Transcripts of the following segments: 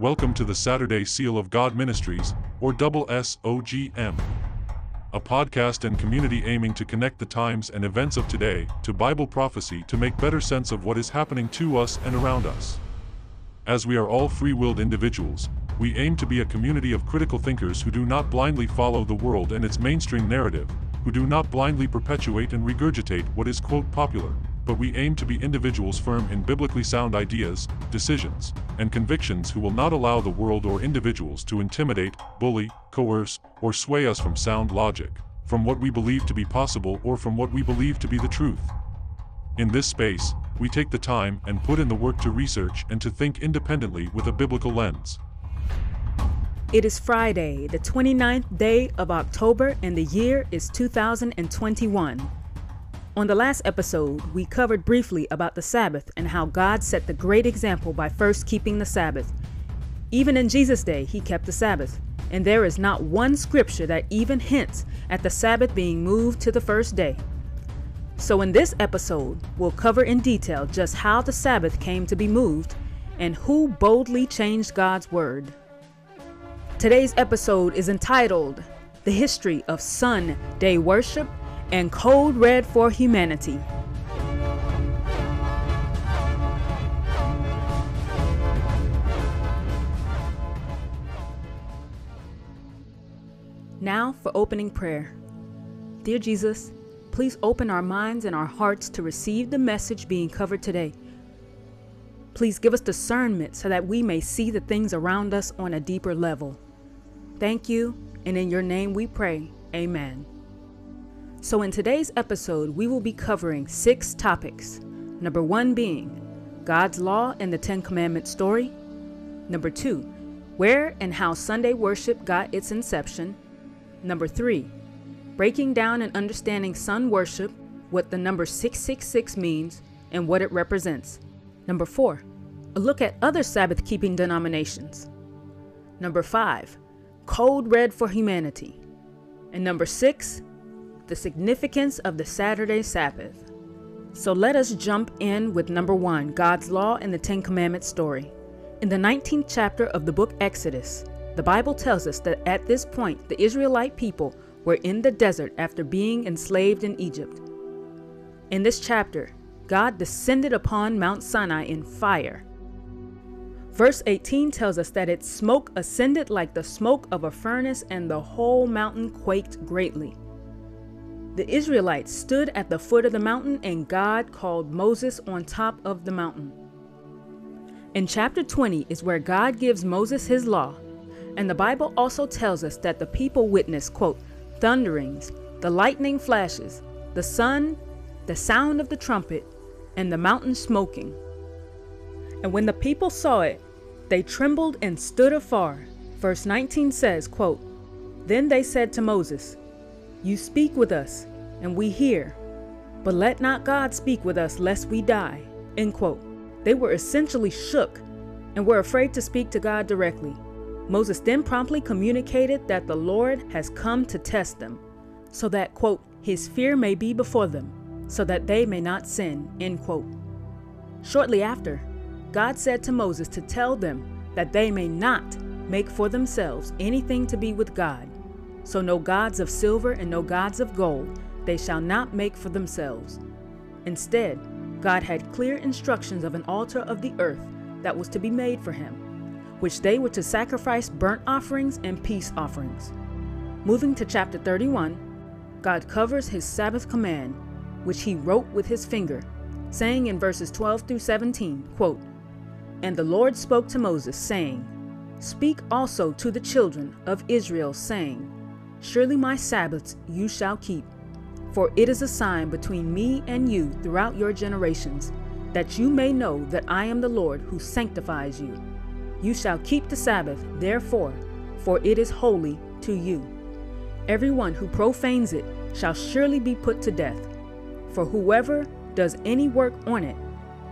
Welcome to the Saturday Seal of God Ministries, or double. A podcast and community aiming to connect the times and events of today to Bible prophecy to make better sense of what is happening to us and around us. As we are all free willed individuals, we aim to be a community of critical thinkers who do not blindly follow the world and its mainstream narrative, who do not blindly perpetuate and regurgitate what is, quote, popular, but we aim to be individuals firm in biblically sound ideas, decisions, and convictions who will not allow the world or individuals to intimidate, bully, coerce, or sway us from sound logic, from what we believe to be possible or from what we believe to be the truth. In this space, we take the time and put in the work to research and to think independently with a biblical lens. It is Friday, the 29th day of October, and the year is 2021. On the last episode, we covered briefly about the Sabbath and how God set the great example by first keeping the Sabbath. Even in Jesus' day, he kept the Sabbath, and there is not one scripture that even hints at the Sabbath being moved to the first day. So, in this episode, we'll cover in detail just how the Sabbath came to be moved and who boldly changed God's word. Today's episode is entitled The History of Sun Day Worship and Code Red for Humanity. Now for opening prayer. Dear Jesus, please open our minds and our hearts to receive the message being covered today. Please give us discernment so that we may see the things around us on a deeper level. Thank you, and in your name we pray. Amen. So, in today's episode, we will be covering six topics. Number one being God's law and the Ten Commandments story. Number two, where and how Sunday worship got its inception. Number three, breaking down and understanding sun worship, what the number 666 means, and what it represents. Number four, a look at other Sabbath keeping denominations. Number five, Code Red for Humanity. And number six, the significance of the Saturday Sabbath. So let us jump in with number one God's Law and the Ten Commandments story. In the 19th chapter of the book Exodus, the Bible tells us that at this point the Israelite people were in the desert after being enslaved in Egypt. In this chapter, God descended upon Mount Sinai in fire. Verse 18 tells us that its smoke ascended like the smoke of a furnace, and the whole mountain quaked greatly. The Israelites stood at the foot of the mountain, and God called Moses on top of the mountain. In chapter 20 is where God gives Moses his law, and the Bible also tells us that the people witnessed, quote, thunderings, the lightning flashes, the sun, the sound of the trumpet, and the mountain smoking. And when the people saw it, they trembled and stood afar. Verse 19 says, quote, Then they said to Moses, you speak with us, and we hear, but let not God speak with us lest we die. End quote. They were essentially shook and were afraid to speak to God directly. Moses then promptly communicated that the Lord has come to test them, so that, quote, his fear may be before them, so that they may not sin, end quote. Shortly after, God said to Moses to tell them that they may not make for themselves anything to be with God, so no gods of silver and no gods of gold they shall not make for themselves. Instead, God had clear instructions of an altar of the earth that was to be made for him, which they were to sacrifice burnt offerings and peace offerings. Moving to chapter 31, God covers his Sabbath command, which he wrote with his finger, saying in verses 12 through 17, quote, And the Lord spoke to Moses, saying, Speak also to the children of Israel, saying, Surely my Sabbaths you shall keep. For it is a sign between me and you throughout your generations, that you may know that I am the Lord who sanctifies you. You shall keep the Sabbath, therefore, for it is holy to you. Everyone who profanes it shall surely be put to death. For whoever does any work on it,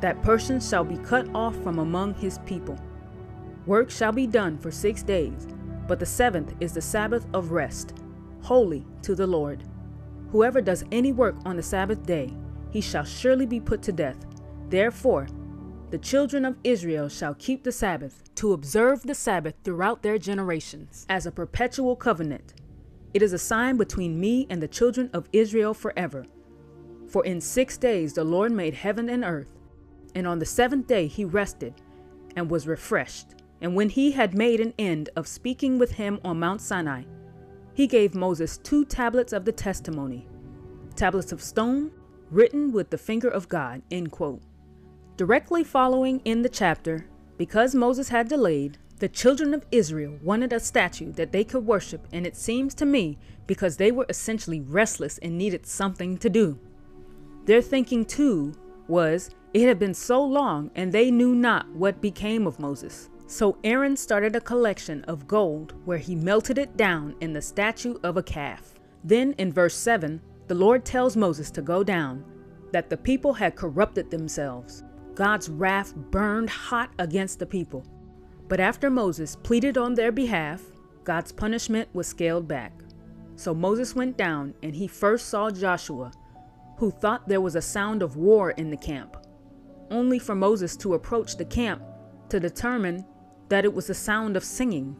that person shall be cut off from among his people. Work shall be done for six days, but the seventh is the Sabbath of rest, holy to the Lord. Whoever does any work on the Sabbath day, he shall surely be put to death. Therefore, the children of Israel shall keep the Sabbath, to observe the Sabbath throughout their generations, as a perpetual covenant. It is a sign between me and the children of Israel forever. For in six days the Lord made heaven and earth, and on the seventh day he rested and was refreshed. And when he had made an end of speaking with him on Mount Sinai, he gave Moses two tablets of the testimony, tablets of stone, written with the finger of God. End quote. Directly following in the chapter, because Moses had delayed, the children of Israel wanted a statue that they could worship, and it seems to me because they were essentially restless and needed something to do. Their thinking, too, was it had been so long and they knew not what became of Moses. So Aaron started a collection of gold where he melted it down in the statue of a calf. Then in verse 7, the Lord tells Moses to go down, that the people had corrupted themselves. God's wrath burned hot against the people. But after Moses pleaded on their behalf, God's punishment was scaled back. So Moses went down, and he first saw Joshua, who thought there was a sound of war in the camp, only for Moses to approach the camp to determine that it was the sound of singing.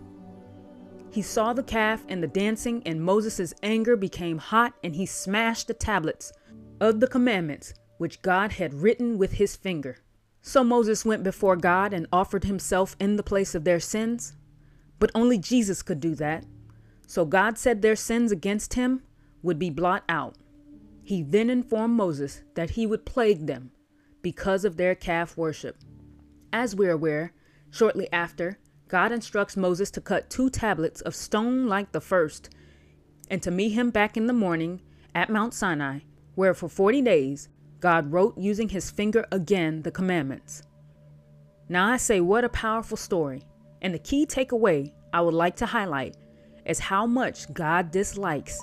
He saw the calf and the dancing, and Moses' anger became hot, and he smashed the tablets of the commandments which God had written with his finger. So Moses went before God and offered himself in the place of their sins. But only Jesus could do that. So God said their sins against him would be blot out. He then informed Moses that he would plague them because of their calf worship. As we're aware, shortly after, God instructs Moses to cut two tablets of stone like the first, and to meet him back in the morning at Mount Sinai, where for 40 days God wrote using his finger again the commandments. Now I say, what a powerful story. And the key takeaway I would like to highlight is how much God dislikes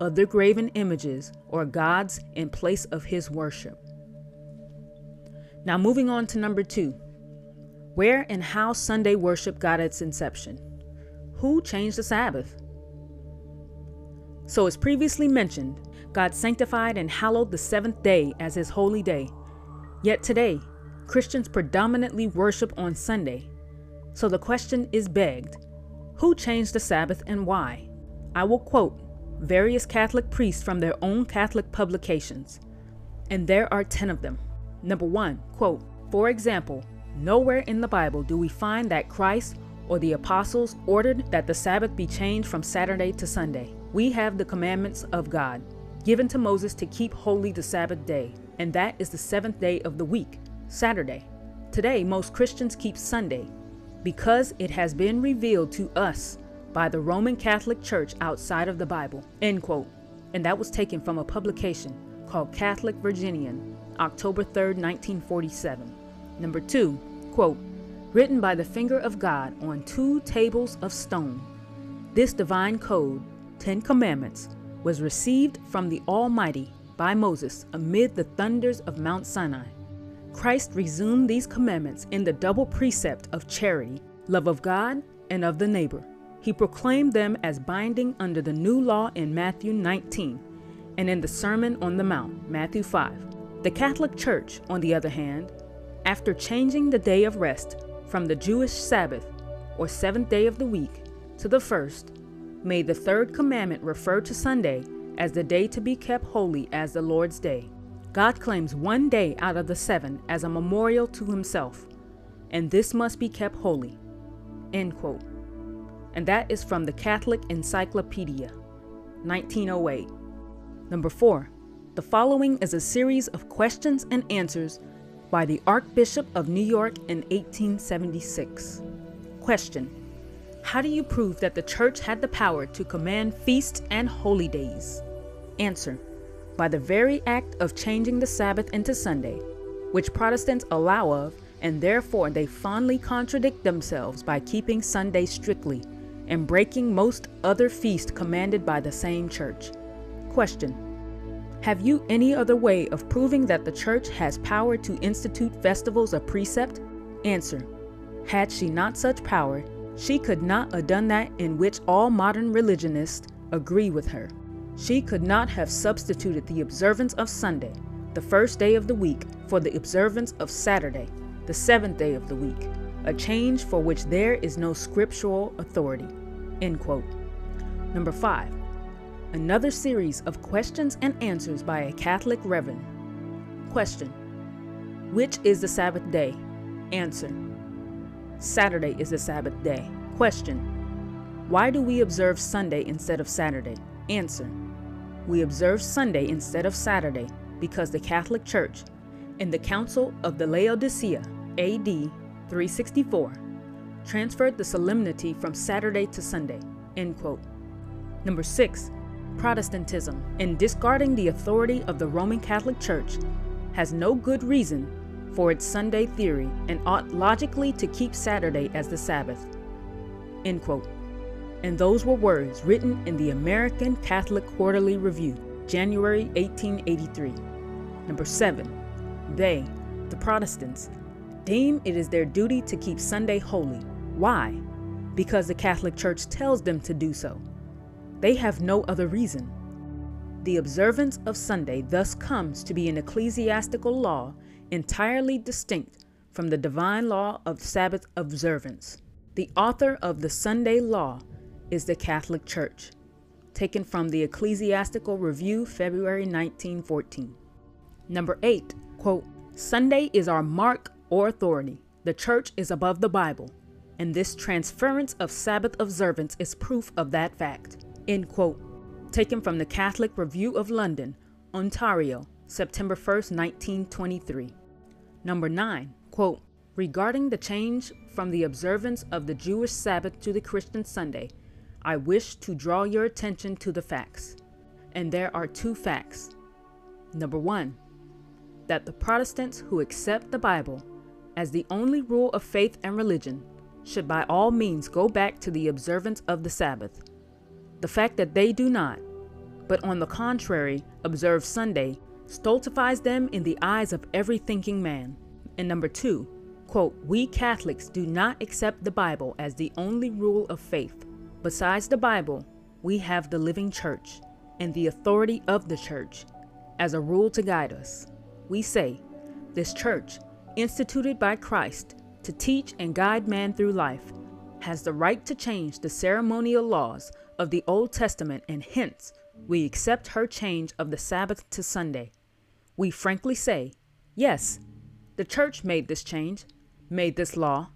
other graven images or gods in place of his worship. Now, moving on to number two where and how Sunday worship got its inception. Who changed the Sabbath? So, as previously mentioned, God sanctified and hallowed the seventh day as his holy day. Yet today, Christians predominantly worship on Sunday. So the question is begged who changed the Sabbath and why? I will quote various Catholic priests from their own Catholic publications, and there are 10 of them. Number one, quote, for example, nowhere in the Bible do we find that Christ or the apostles ordered that the Sabbath be changed from Saturday to Sunday. We have the commandments of God given to Moses to keep holy the Sabbath day, and that is the seventh day of the week, Saturday. Today, most Christians keep Sunday because it has been revealed to us by the Roman Catholic Church outside of the Bible. End quote. And that was taken from a publication called Catholic Virginian, October 3, 1947. Number two, quote, written by the finger of God on two tables of stone. This divine code, Ten Commandments, was received from the Almighty by Moses amid the thunders of Mount Sinai. Christ resumed these commandments in the double precept of charity, love of God, and of the neighbor. He proclaimed them as binding under the new law in Matthew 19 and in the Sermon on the Mount, Matthew 5. The Catholic Church, on the other hand, after changing the day of rest from the Jewish Sabbath, or seventh day of the week, to the first, May the third commandment refer to Sunday as the day to be kept holy as the Lord's day. God claims one day out of the seven as a memorial to himself, and this must be kept holy. End quote. And that is from the Catholic Encyclopedia, 1908. Number four, the following is a series of questions and answers by the Archbishop of New York in 1876. Question how do you prove that the church had the power to command feasts and holy days? Answer By the very act of changing the Sabbath into Sunday, which Protestants allow of, and therefore they fondly contradict themselves by keeping Sunday strictly and breaking most other feasts commanded by the same church. Question Have you any other way of proving that the church has power to institute festivals of precept? Answer Had she not such power, she could not have done that in which all modern religionists agree with her. She could not have substituted the observance of Sunday, the first day of the week, for the observance of Saturday, the seventh day of the week, a change for which there is no scriptural authority. End quote. Number five, another series of questions and answers by a Catholic Reverend. Question Which is the Sabbath day? Answer Saturday is the Sabbath day. Question Why do we observe Sunday instead of Saturday? Answer We observe Sunday instead of Saturday because the Catholic Church, in the Council of the Laodicea, AD 364, transferred the solemnity from Saturday to Sunday. End quote. Number six, Protestantism, in discarding the authority of the Roman Catholic Church, has no good reason for its Sunday theory and ought logically to keep Saturday as the Sabbath. End quote. And those were words written in the American Catholic Quarterly Review, January 1883. Number seven, they, the Protestants, deem it is their duty to keep Sunday holy. Why? Because the Catholic Church tells them to do so. They have no other reason. The observance of Sunday thus comes to be an ecclesiastical law entirely distinct from the divine law of Sabbath observance. The author of the Sunday law is the Catholic Church, taken from the Ecclesiastical Review, February 1914. Number 8, quote, Sunday is our mark or authority. The church is above the Bible, and this transference of Sabbath observance is proof of that fact. End quote. Taken from the Catholic Review of London, Ontario, September 1st, 1923. Number 9, quote, Regarding the change from the observance of the Jewish Sabbath to the Christian Sunday, I wish to draw your attention to the facts. And there are two facts. Number 1, that the Protestants who accept the Bible as the only rule of faith and religion should by all means go back to the observance of the Sabbath. The fact that they do not, but on the contrary observe Sunday stultifies them in the eyes of every thinking man. And number two, quote, we Catholics do not accept the Bible as the only rule of faith. Besides the Bible, we have the living church and the authority of the church as a rule to guide us. We say, this church, instituted by Christ to teach and guide man through life, has the right to change the ceremonial laws of the Old Testament, and hence we accept her change of the Sabbath to Sunday we frankly say, yes, the church made this change, made this law,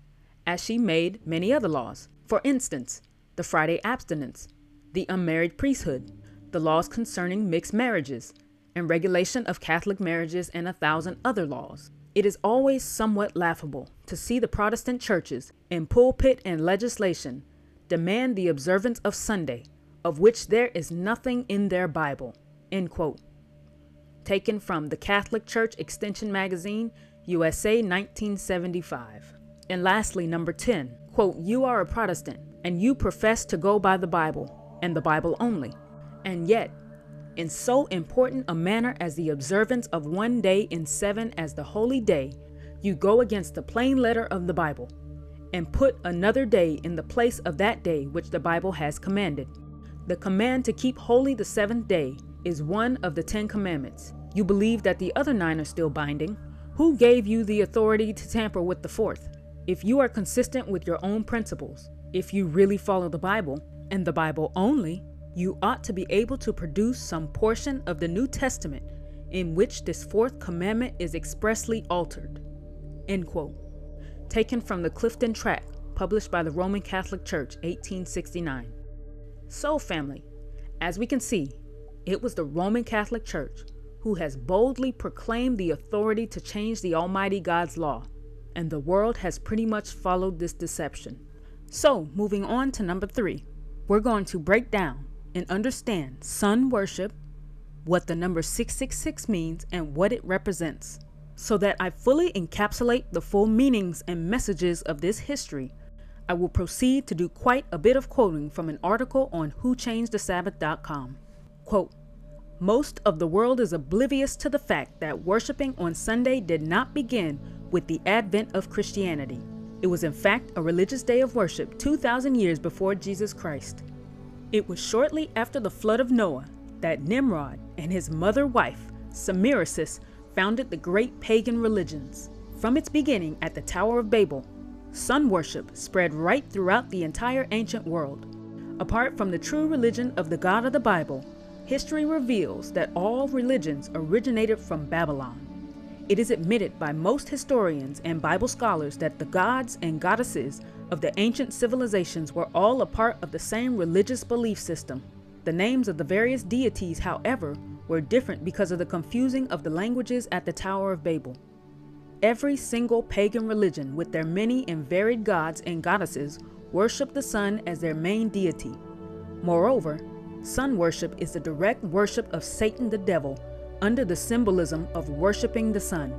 as she made many other laws. For instance, the Friday abstinence, the unmarried priesthood, the laws concerning mixed marriages, and regulation of Catholic marriages, and a thousand other laws. It is always somewhat laughable to see the Protestant churches, in pulpit and legislation, demand the observance of Sunday, of which there is nothing in their Bible. End quote taken from the Catholic Church Extension Magazine, USA 1975. And lastly, number 10, quote, You are a Protestant, and you profess to go by the Bible, and the Bible only. And yet, in so important a manner as the observance of one day in seven as the holy day, you go against the plain letter of the Bible, and put another day in the place of that day which the Bible has commanded. The command to keep holy the seventh day is one of the Ten Commandments. You believe that the other nine are still binding. Who gave you the authority to tamper with the fourth? If you are consistent with your own principles, if you really follow the Bible, and the Bible only, you ought to be able to produce some portion of the New Testament in which this fourth commandment is expressly altered. End quote. Taken from the Clifton Tract, published by the Roman Catholic Church, 1869. So, family, as we can see, it was the Roman Catholic Church who has boldly proclaimed the authority to change the Almighty God's law, and the world has pretty much followed this deception. So, moving on to number three, we're going to break down and understand sun worship, what the number 666 means, and what it represents. So that I fully encapsulate the full meanings and messages of this history, I will proceed to do quite a bit of quoting from an article on WhoChangedTheSabbath.com. Quote, most of the world is oblivious to the fact that worshiping on Sunday did not begin with the advent of Christianity. It was, in fact, a religious day of worship 2,000 years before Jesus Christ. It was shortly after the flood of Noah that Nimrod and his mother wife, Semiramis, founded the great pagan religions. From its beginning at the Tower of Babel, sun worship spread right throughout the entire ancient world. Apart from the true religion of the God of the Bible, history reveals that all religions originated from Babylon. It is admitted by most historians and Bible scholars that the gods and goddesses of the ancient civilizations were all a part of the same religious belief system. The names of the various deities, however, were different because of the confusing of the languages at the Tower of Babel. Every single pagan religion, with their many and varied gods and goddesses, worshiped the sun as their main deity. Moreover, sun worship is the direct worship of Satan the devil under the symbolism of worshiping the sun.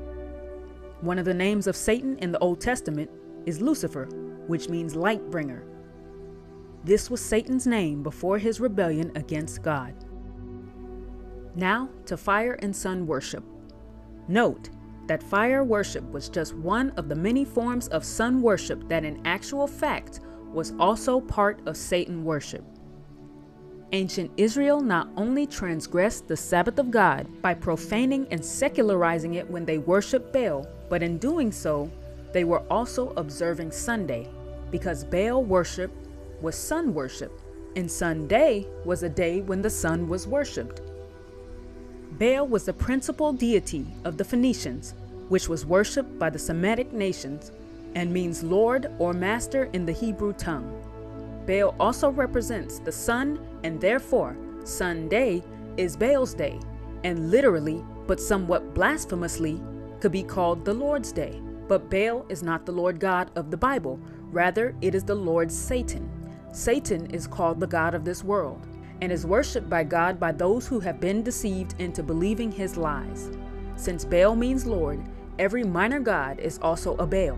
One of the names of Satan in the Old Testament is Lucifer, which means light bringer. This was Satan's name before his rebellion against God. Now to fire and sun worship. Note that fire worship was just one of the many forms of sun worship that, in actual fact, was also part of Satan worship. Ancient Israel not only transgressed the Sabbath of God by profaning and secularizing it when they worshiped Baal, but in doing so, they were also observing Sunday, because Baal worship was sun worship, and Sunday was a day when the sun was worshiped. Baal was the principal deity of the Phoenicians, which was worshipped by the Semitic nations and means Lord or Master in the Hebrew tongue. Baal also represents the sun, and therefore, Sunday is Baal's day, and literally, but somewhat blasphemously, could be called the Lord's day. But Baal is not the Lord God of the Bible, rather, it is the Lord Satan. Satan is called the God of this world and is worshipped by God by those who have been deceived into believing his lies. Since Baal means Lord, every minor god is also a Baal.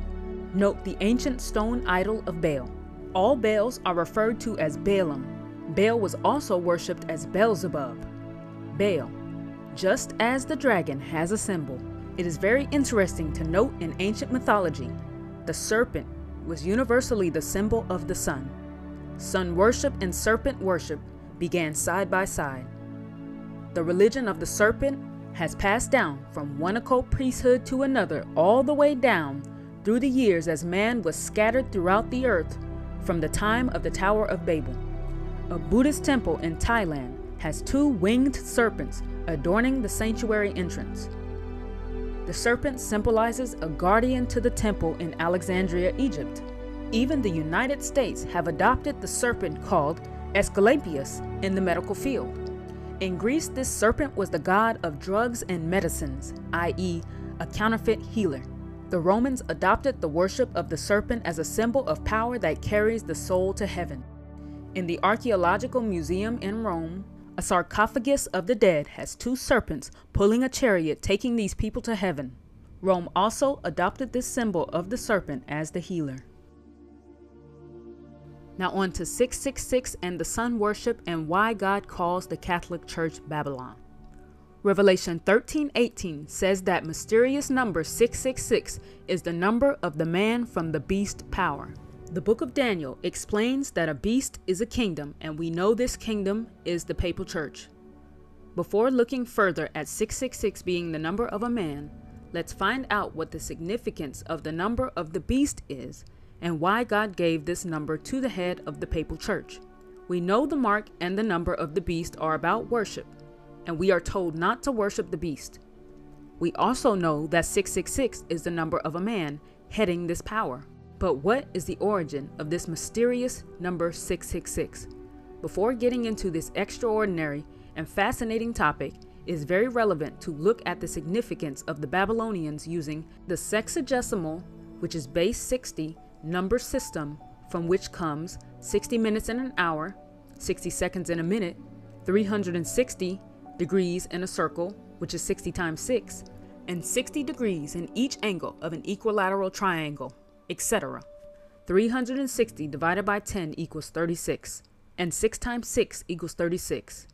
Note the ancient stone idol of Baal. All Baals are referred to as Baalim. Baal was also worshipped as Beelzebub. Baal. Just as the dragon has a symbol, it is very interesting to note in ancient mythology, the serpent was universally the symbol of the sun. Sun worship and serpent worship began side by side. The religion of the serpent has passed down from one occult priesthood to another all the way down through the years as man was scattered throughout the earth from the time of the Tower of Babel. A Buddhist temple in Thailand has two winged serpents adorning the sanctuary entrance. The serpent symbolizes a guardian to the temple in Alexandria, Egypt. Even the United States have adopted the serpent called Asclepius in the medical field. In Greece, this serpent was the god of drugs and medicines, i.e., a counterfeit healer. The Romans adopted the worship of the serpent as a symbol of power that carries the soul to heaven. In the Archaeological Museum in Rome, a sarcophagus of the dead has two serpents pulling a chariot taking these people to heaven. Rome also adopted this symbol of the serpent as the healer. Now, on to 666 and the sun worship and why God calls the Catholic Church Babylon. Revelation 13:18 says that mysterious number 666 is the number of the man from the beast power. The book of Daniel explains that a beast is a kingdom, and we know this kingdom is the papal church. Before looking further at 666 being the number of a man, let's find out what the significance of the number of the beast is and why God gave this number to the head of the papal church. We know the mark and the number of the beast are about worship, and we are told not to worship the beast. We also know that 666 is the number of a man heading this power. But what is the origin of this mysterious number 666? Before getting into this extraordinary and fascinating topic, it is very relevant to look at the significance of the Babylonians using the sexagesimal, which is base 60, number system from which comes 60 minutes in an hour, 60 seconds in a minute, 360 degrees in a circle, which is 60 times 6, and 60 degrees in each angle of an equilateral triangle, etc. 360 divided by 10 equals 36, and 6 times 6 equals 36.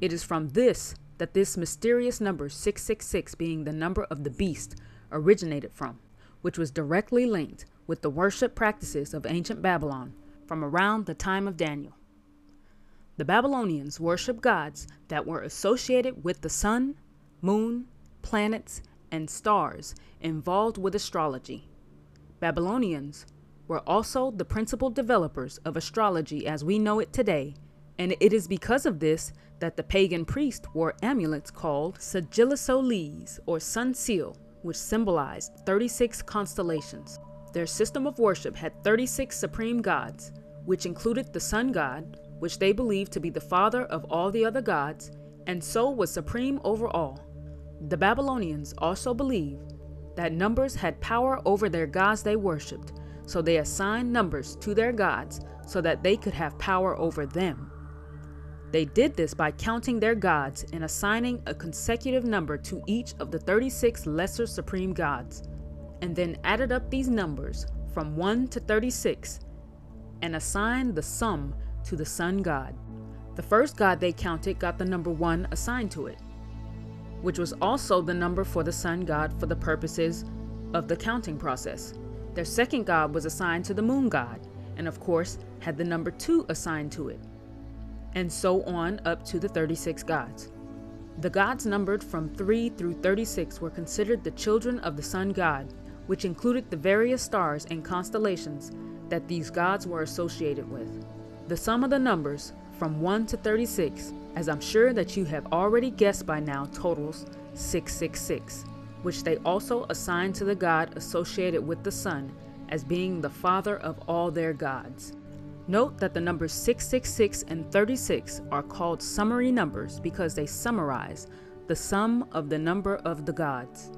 It is from this that this mysterious number 666 being the number of the beast originated from, which was directly linked with the worship practices of ancient Babylon from around the time of Daniel. The Babylonians worshiped gods that were associated with the sun, moon, planets, and stars involved with astrology. Babylonians were also the principal developers of astrology as we know it today, and it is because of this that the pagan priests wore amulets called sigilla solis, or sun seal, which symbolized 36 constellations. Their system of worship had 36 supreme gods, which included the sun god, which they believed to be the father of all the other gods, and so was supreme over all. The Babylonians also believed that numbers had power over their gods they worshipped, so they assigned numbers to their gods so that they could have power over them. They did this by counting their gods and assigning a consecutive number to each of the 36 lesser supreme gods, and then added up these numbers from 1 to 36 and assigned the sum to the sun god. The first god they counted got the number 1 assigned to it, which was also the number for the sun god for the purposes of the counting process. Their second god was assigned to the moon god, and of course, had the number 2 assigned to it, and so on up to the 36 gods. The gods numbered from 3 through 36 were considered the children of the sun god, which included the various stars and constellations that these gods were associated with. The sum of the numbers from 1 to 36, as I'm sure that you have already guessed by now, totals 666 which they also assigned to the god associated with the sun as being the father of all their gods. Note that the numbers 666 and 36 are called summary numbers because they summarize the sum of the number of the gods.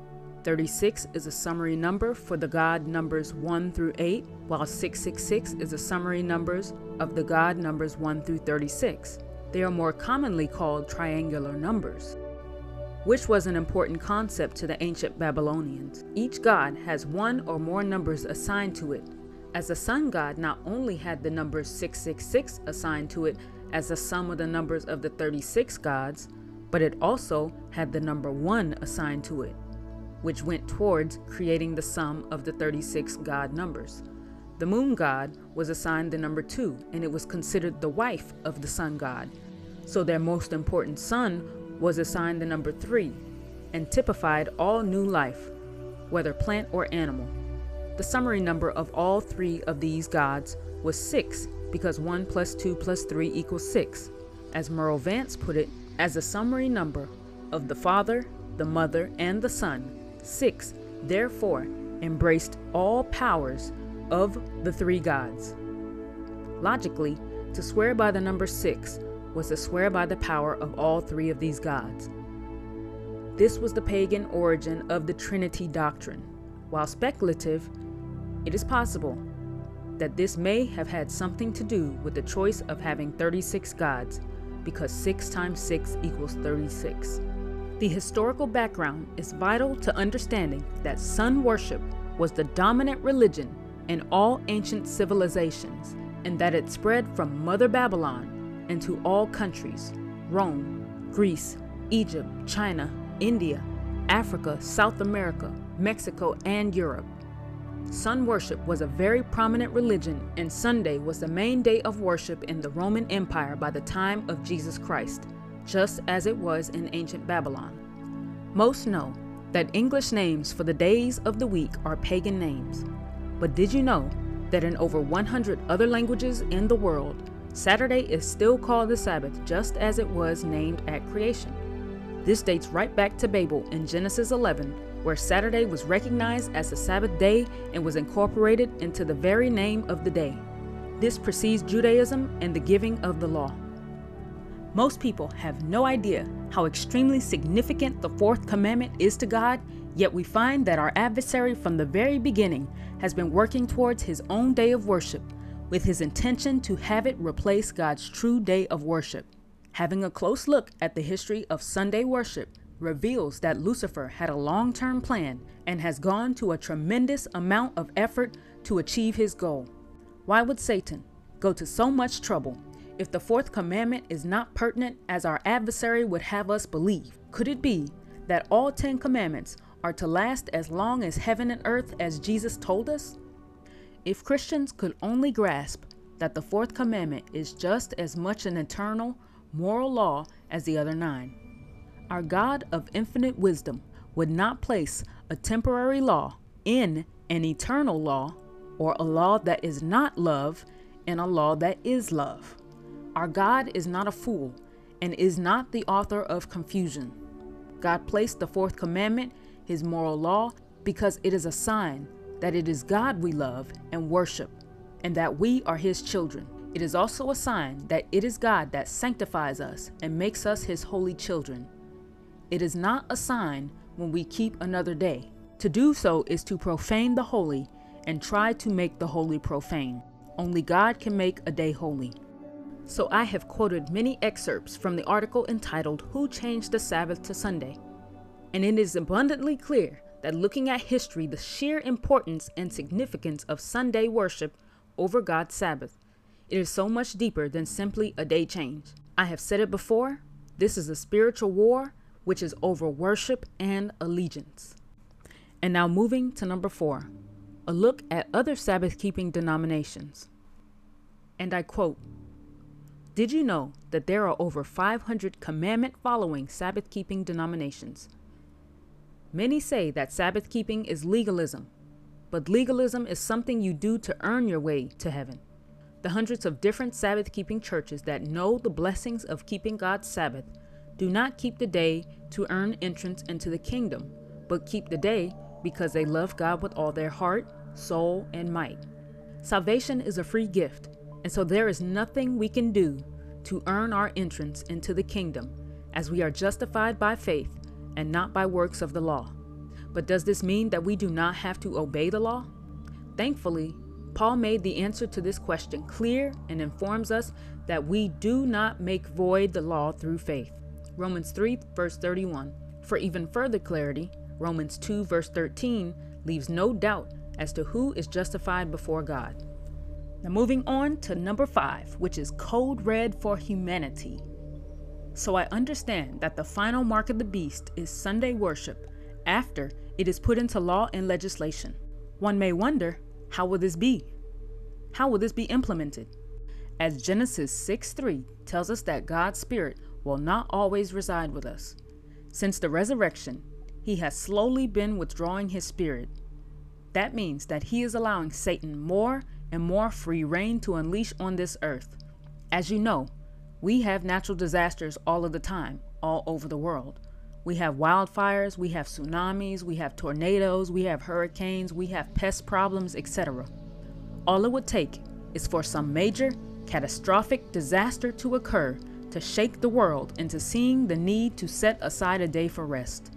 36 is a summary number for the god numbers 1 through 8, while 666 is a summary numbers of the god numbers 1 through 36. They are more commonly called triangular numbers which was an important concept to the ancient Babylonians. Each god has one or more numbers assigned to it, as the sun god not only had the number 666 assigned to it as the sum of the numbers of the 36 gods, but it also had the number 1 assigned to it, which went towards creating the sum of the 36 god numbers. The moon god was assigned the number 2, and it was considered the wife of the sun god. So their most important son was assigned the number three and typified all new life, whether plant or animal. The summary number of all three of these gods was six because 1 plus 2 plus 3 equals 6, as Merle Vance put it, as a summary number of the Father, the Mother, and the Son. 6, therefore, embraced all powers of the three gods. Logically, to swear by the number 6 was to swear by the power of all three of these gods. This was the pagan origin of the Trinity doctrine. While speculative, it is possible that this may have had something to do with the choice of having 36 gods, because 6 times 6 equals 36. The historical background is vital to understanding that sun worship was the dominant religion in all ancient civilizations, and that it spread from Mother Babylon into all countries Rome, Greece, Egypt, China, India, Africa, South America, Mexico, and Europe. Sun worship was a very prominent religion, and Sunday was the main day of worship in the Roman Empire by the time of Jesus Christ, just as it was in ancient Babylon. Most know that English names for the days of the week are pagan names, but did you know that in over 100 other languages in the world, Saturday is still called the Sabbath just as it was named at creation. This dates right back to Babel in Genesis 11, where Saturday was recognized as the Sabbath day and was incorporated into the very name of the day. This precedes Judaism and the giving of the law. Most people have no idea how extremely significant the fourth commandment is to God, yet we find that our adversary from the very beginning has been working towards his own day of worship with his intention to have it replace God's true day of worship. Having a close look at the history of Sunday worship reveals that Lucifer had a long term plan and has gone to a tremendous amount of effort to achieve his goal. Why would Satan go to so much trouble if the fourth commandment is not pertinent as our adversary would have us believe? Could it be that all ten commandments are to last as long as heaven and earth as Jesus told us? If Christians could only grasp that the fourth commandment is just as much an eternal, moral law as the other nine, our God of infinite wisdom would not place a temporary law in an eternal law, or a law that is not love in a law that is love. Our God is not a fool and is not the author of confusion. God placed the fourth commandment, his moral law, because it is a sign that it is God we love and worship, and that we are his children. It is also a sign that it is God that sanctifies us and makes us his holy children. It is not a sign when we keep another day. To do so is to profane the holy and try to make the holy profane. Only God can make a day holy. So I have quoted many excerpts from the article entitled Who Changed the Sabbath to Sunday? And it is abundantly clear that looking at history, the sheer importance and significance of Sunday worship over God's Sabbath, it is so much deeper than simply a day change. I have said it before, this is a spiritual war which is over worship and allegiance. And now moving to number four, a look at other Sabbath keeping denominations. And I quote Did you know that there are over 500 commandment following Sabbath keeping denominations? Many say that Sabbath keeping is legalism, but legalism is something you do to earn your way to heaven. The hundreds of different Sabbath keeping churches that know the blessings of keeping God's Sabbath do not keep the day to earn entrance into the kingdom, but keep the day because they love God with all their heart, soul, and might. Salvation is a free gift, and so there is nothing we can do to earn our entrance into the kingdom, as we are justified by faith and not by works of the law. But does this mean that we do not have to obey the law? Thankfully, Paul made the answer to this question clear and informs us that we do not make void the law through faith. Romans 3, verse 31. For even further clarity, Romans 2, verse 13 leaves no doubt as to who is justified before God. Now, moving on to number five, which is Code Red for Humanity. So I understand that the final mark of the beast is Sunday worship after it is put into law and legislation. One may wonder, how will this be? How will this be implemented? As Genesis 6 3 tells us that God's Spirit will not always reside with us. Since the resurrection, He has slowly been withdrawing His Spirit. That means that He is allowing Satan more and more free reign to unleash on this earth. As you know, we have natural disasters all of the time, all over the world. We have wildfires, we have tsunamis, we have tornadoes, we have hurricanes, we have pest problems, etc. All it would take is for some major, catastrophic disaster to occur to shake the world into seeing the need to set aside a day for rest.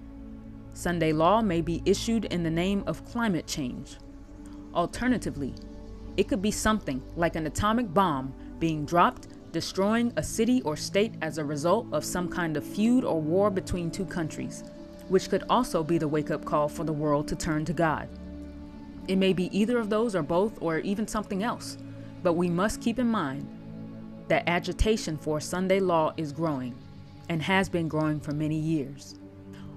Sunday law may be issued in the name of climate change. Alternatively, it could be something like an atomic bomb being dropped destroying a city or state as a result of some kind of feud or war between two countries, which could also be the wake up call for the world to turn to God. It may be either of those or both, or even something else, but we must keep in mind that agitation for Sunday law is growing and has been growing for many years.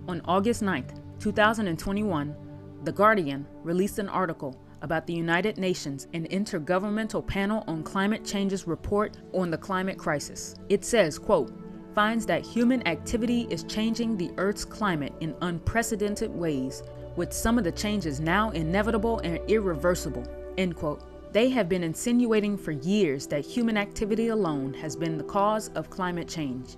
On August 9, 2021, The Guardian released an article about the United Nations and Intergovernmental Panel on Climate Change's report on the climate crisis. It says, quote, finds that human activity is changing the Earth's climate in unprecedented ways, with some of the changes now inevitable and irreversible, end quote. They have been insinuating for years that human activity alone has been the cause of climate change.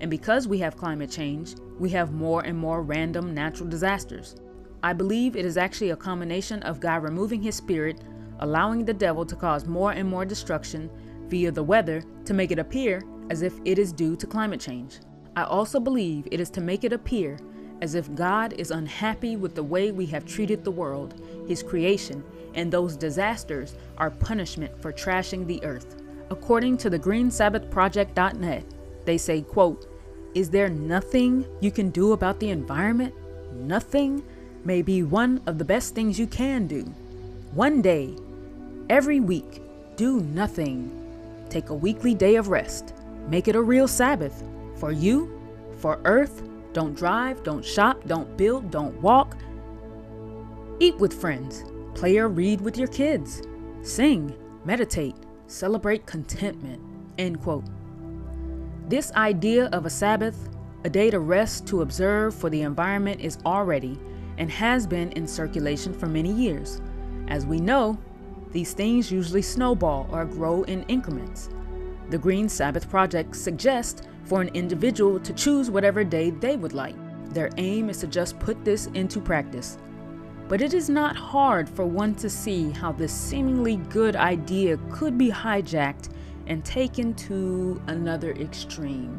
And because we have climate change, we have more and more random natural disasters. I believe it is actually a combination of God removing his spirit, allowing the devil to cause more and more destruction via the weather to make it appear as if it is due to climate change. I also believe it is to make it appear as if God is unhappy with the way we have treated the world, his creation, and those disasters are punishment for trashing the earth. According to the greensabbathproject.net, they say, quote, "Is there nothing you can do about the environment? Nothing?" May be one of the best things you can do. One day, every week, do nothing. Take a weekly day of rest. Make it a real Sabbath. For you, for earth, don't drive, don't shop, don't build, don't walk. Eat with friends. Play or read with your kids. Sing, meditate, celebrate contentment. End quote. This idea of a Sabbath A day to rest, to observe, for the environment is already and has been in circulation for many years. As we know, these things usually snowball or grow in increments. The Green Sabbath Project suggests for an individual to choose whatever day they would like. Their aim is to just put this into practice. But it is not hard for one to see how this seemingly good idea could be hijacked and taken to another extreme.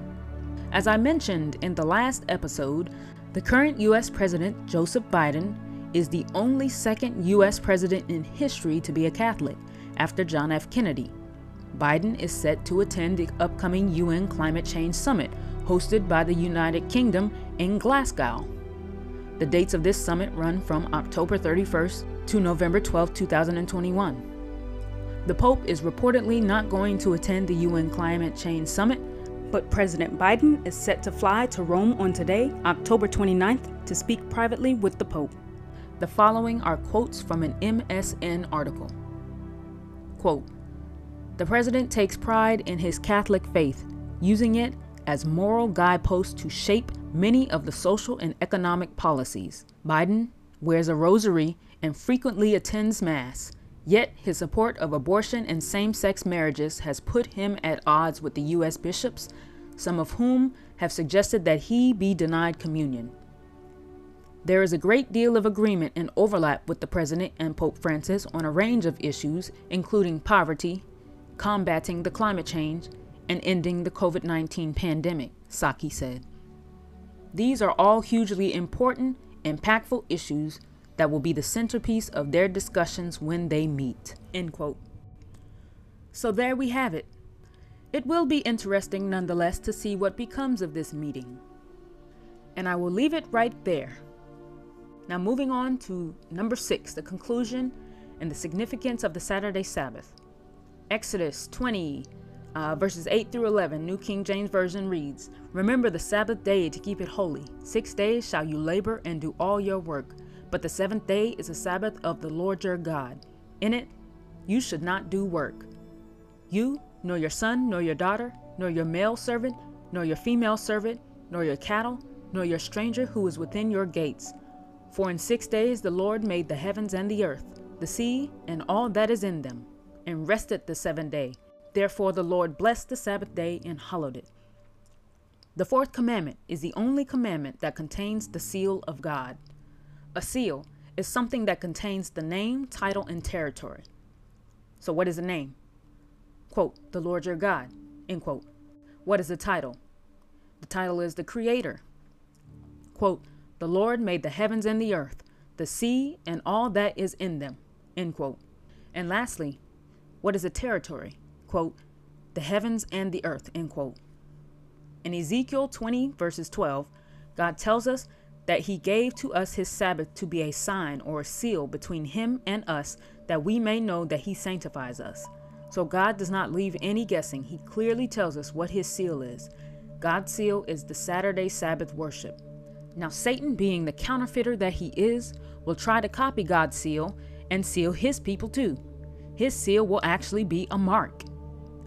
As I mentioned in the last episode, the current US President, Joseph Biden, is the only second US president in history to be a Catholic, after John F. Kennedy. Biden is set to attend the upcoming UN Climate Change Summit, hosted by the United Kingdom in Glasgow. The dates of this summit run from October 31st to November 12, 2021. The Pope is reportedly not going to attend the UN Climate Change Summit, but President Biden is set to fly to Rome on today, October 29th, to speak privately with the Pope. The following are quotes from an MSN article. Quote, the President takes pride in his Catholic faith, using it as moral guideposts to shape many of the social and economic policies. Biden wears a rosary and frequently attends Mass, yet his support of abortion and same sex marriages has put him at odds with the U.S. bishops, some of whom have suggested that he be denied communion. There is a great deal of agreement and overlap with the President and Pope Francis on a range of issues, including poverty, combating the climate change, and ending the COVID 19 pandemic, Psaki said. These are all hugely important, impactful issues that will be the centerpiece of their discussions when they meet. End quote. So there we have it. It will be interesting nonetheless to see what becomes of this meeting. And I will leave it right there. Now, moving on to number six, the conclusion and the significance of the Saturday Sabbath. Exodus 20, uh, verses 8 through 11, New King James Version reads Remember the Sabbath day to keep it holy. Six days shall you labor and do all your work, but the seventh day is a Sabbath of the Lord your God. In it you should not do work. You, nor your son, nor your daughter, nor your male servant, nor your female servant, nor your cattle, nor your stranger who is within your gates. For in six days the Lord made the heavens and the earth, the sea, and all that is in them, and rested the seventh day. Therefore the Lord blessed the Sabbath day and hallowed it. The fourth commandment is the only commandment that contains the seal of God. A seal is something that contains the name, title, and territory. So, what is the name? Quote, the Lord your God, end quote. What is the title? The title is the Creator. Quote, the Lord made the heavens and the earth, the sea, and all that is in them, end quote. And lastly, what is a territory? Quote, the heavens and the earth, end quote. In Ezekiel 20, verses 12, God tells us that he gave to us his Sabbath to be a sign or a seal between him and us, that we may know that he sanctifies us. So God does not leave any guessing. He clearly tells us what his seal is. God's seal is the Saturday Sabbath worship. Now, Satan, being the counterfeiter that he is, will try to copy God's seal and seal his people too. His seal will actually be a mark,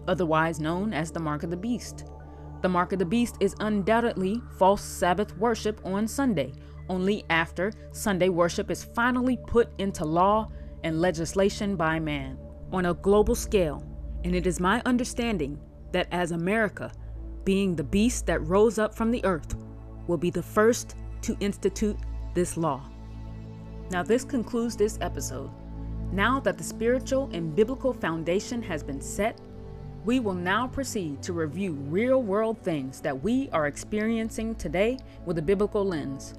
otherwise known as the mark of the beast. The mark of the beast is undoubtedly false Sabbath worship on Sunday, only after Sunday worship is finally put into law and legislation by man on a global scale. And it is my understanding that as America, being the beast that rose up from the earth, will be the first to institute this law. Now, this concludes this episode. Now that the spiritual and biblical foundation has been set, we will now proceed to review real world things that we are experiencing today with a biblical lens.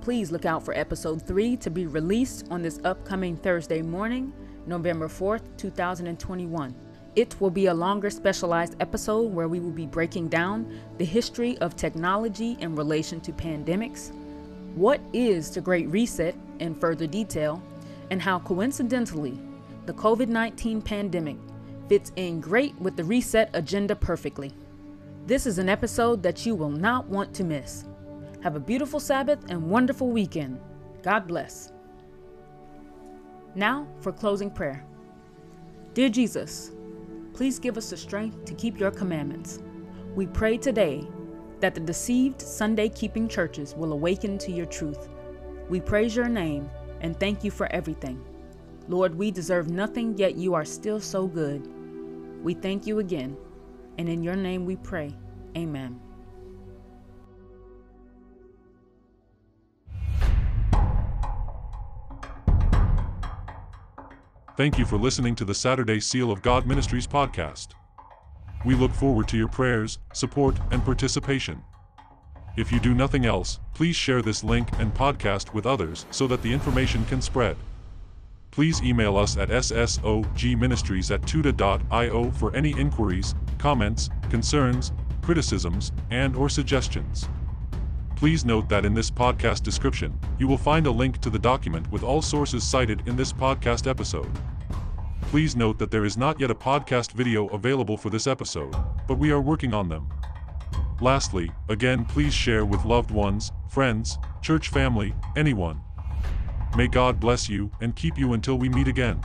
Please look out for episode 3 to be released on this upcoming Thursday morning, November 4th, 2021. It will be a longer specialized episode where we will be breaking down the history of technology in relation to pandemics, what is the Great Reset in further detail, and how coincidentally the COVID 19 pandemic fits in great with the reset agenda perfectly. This is an episode that you will not want to miss. Have a beautiful Sabbath and wonderful weekend. God bless. Now for closing prayer. Dear Jesus, please give us the strength to keep your commandments. We pray today that the deceived Sunday keeping churches will awaken to your truth. We praise your name and thank you for everything. Lord, we deserve nothing, yet you are still so good. We thank you again, and in your name we pray. Amen. Thank you for listening to the Saturday Seal of God Ministries podcast. We look forward to your prayers, support, and participation. If you do nothing else, please share this link and podcast with others so that the information can spread. Please email us at ssogministries at tuta.io for any inquiries, comments, concerns, criticisms, and or suggestions. Please note that in this podcast description, you will find a link to the document with all sources cited in this podcast episode. Please note that there is not yet a podcast video available for this episode, but we are working on them. Lastly, again please share with loved ones, friends, church family, anyone. May God bless you and keep you until we meet again.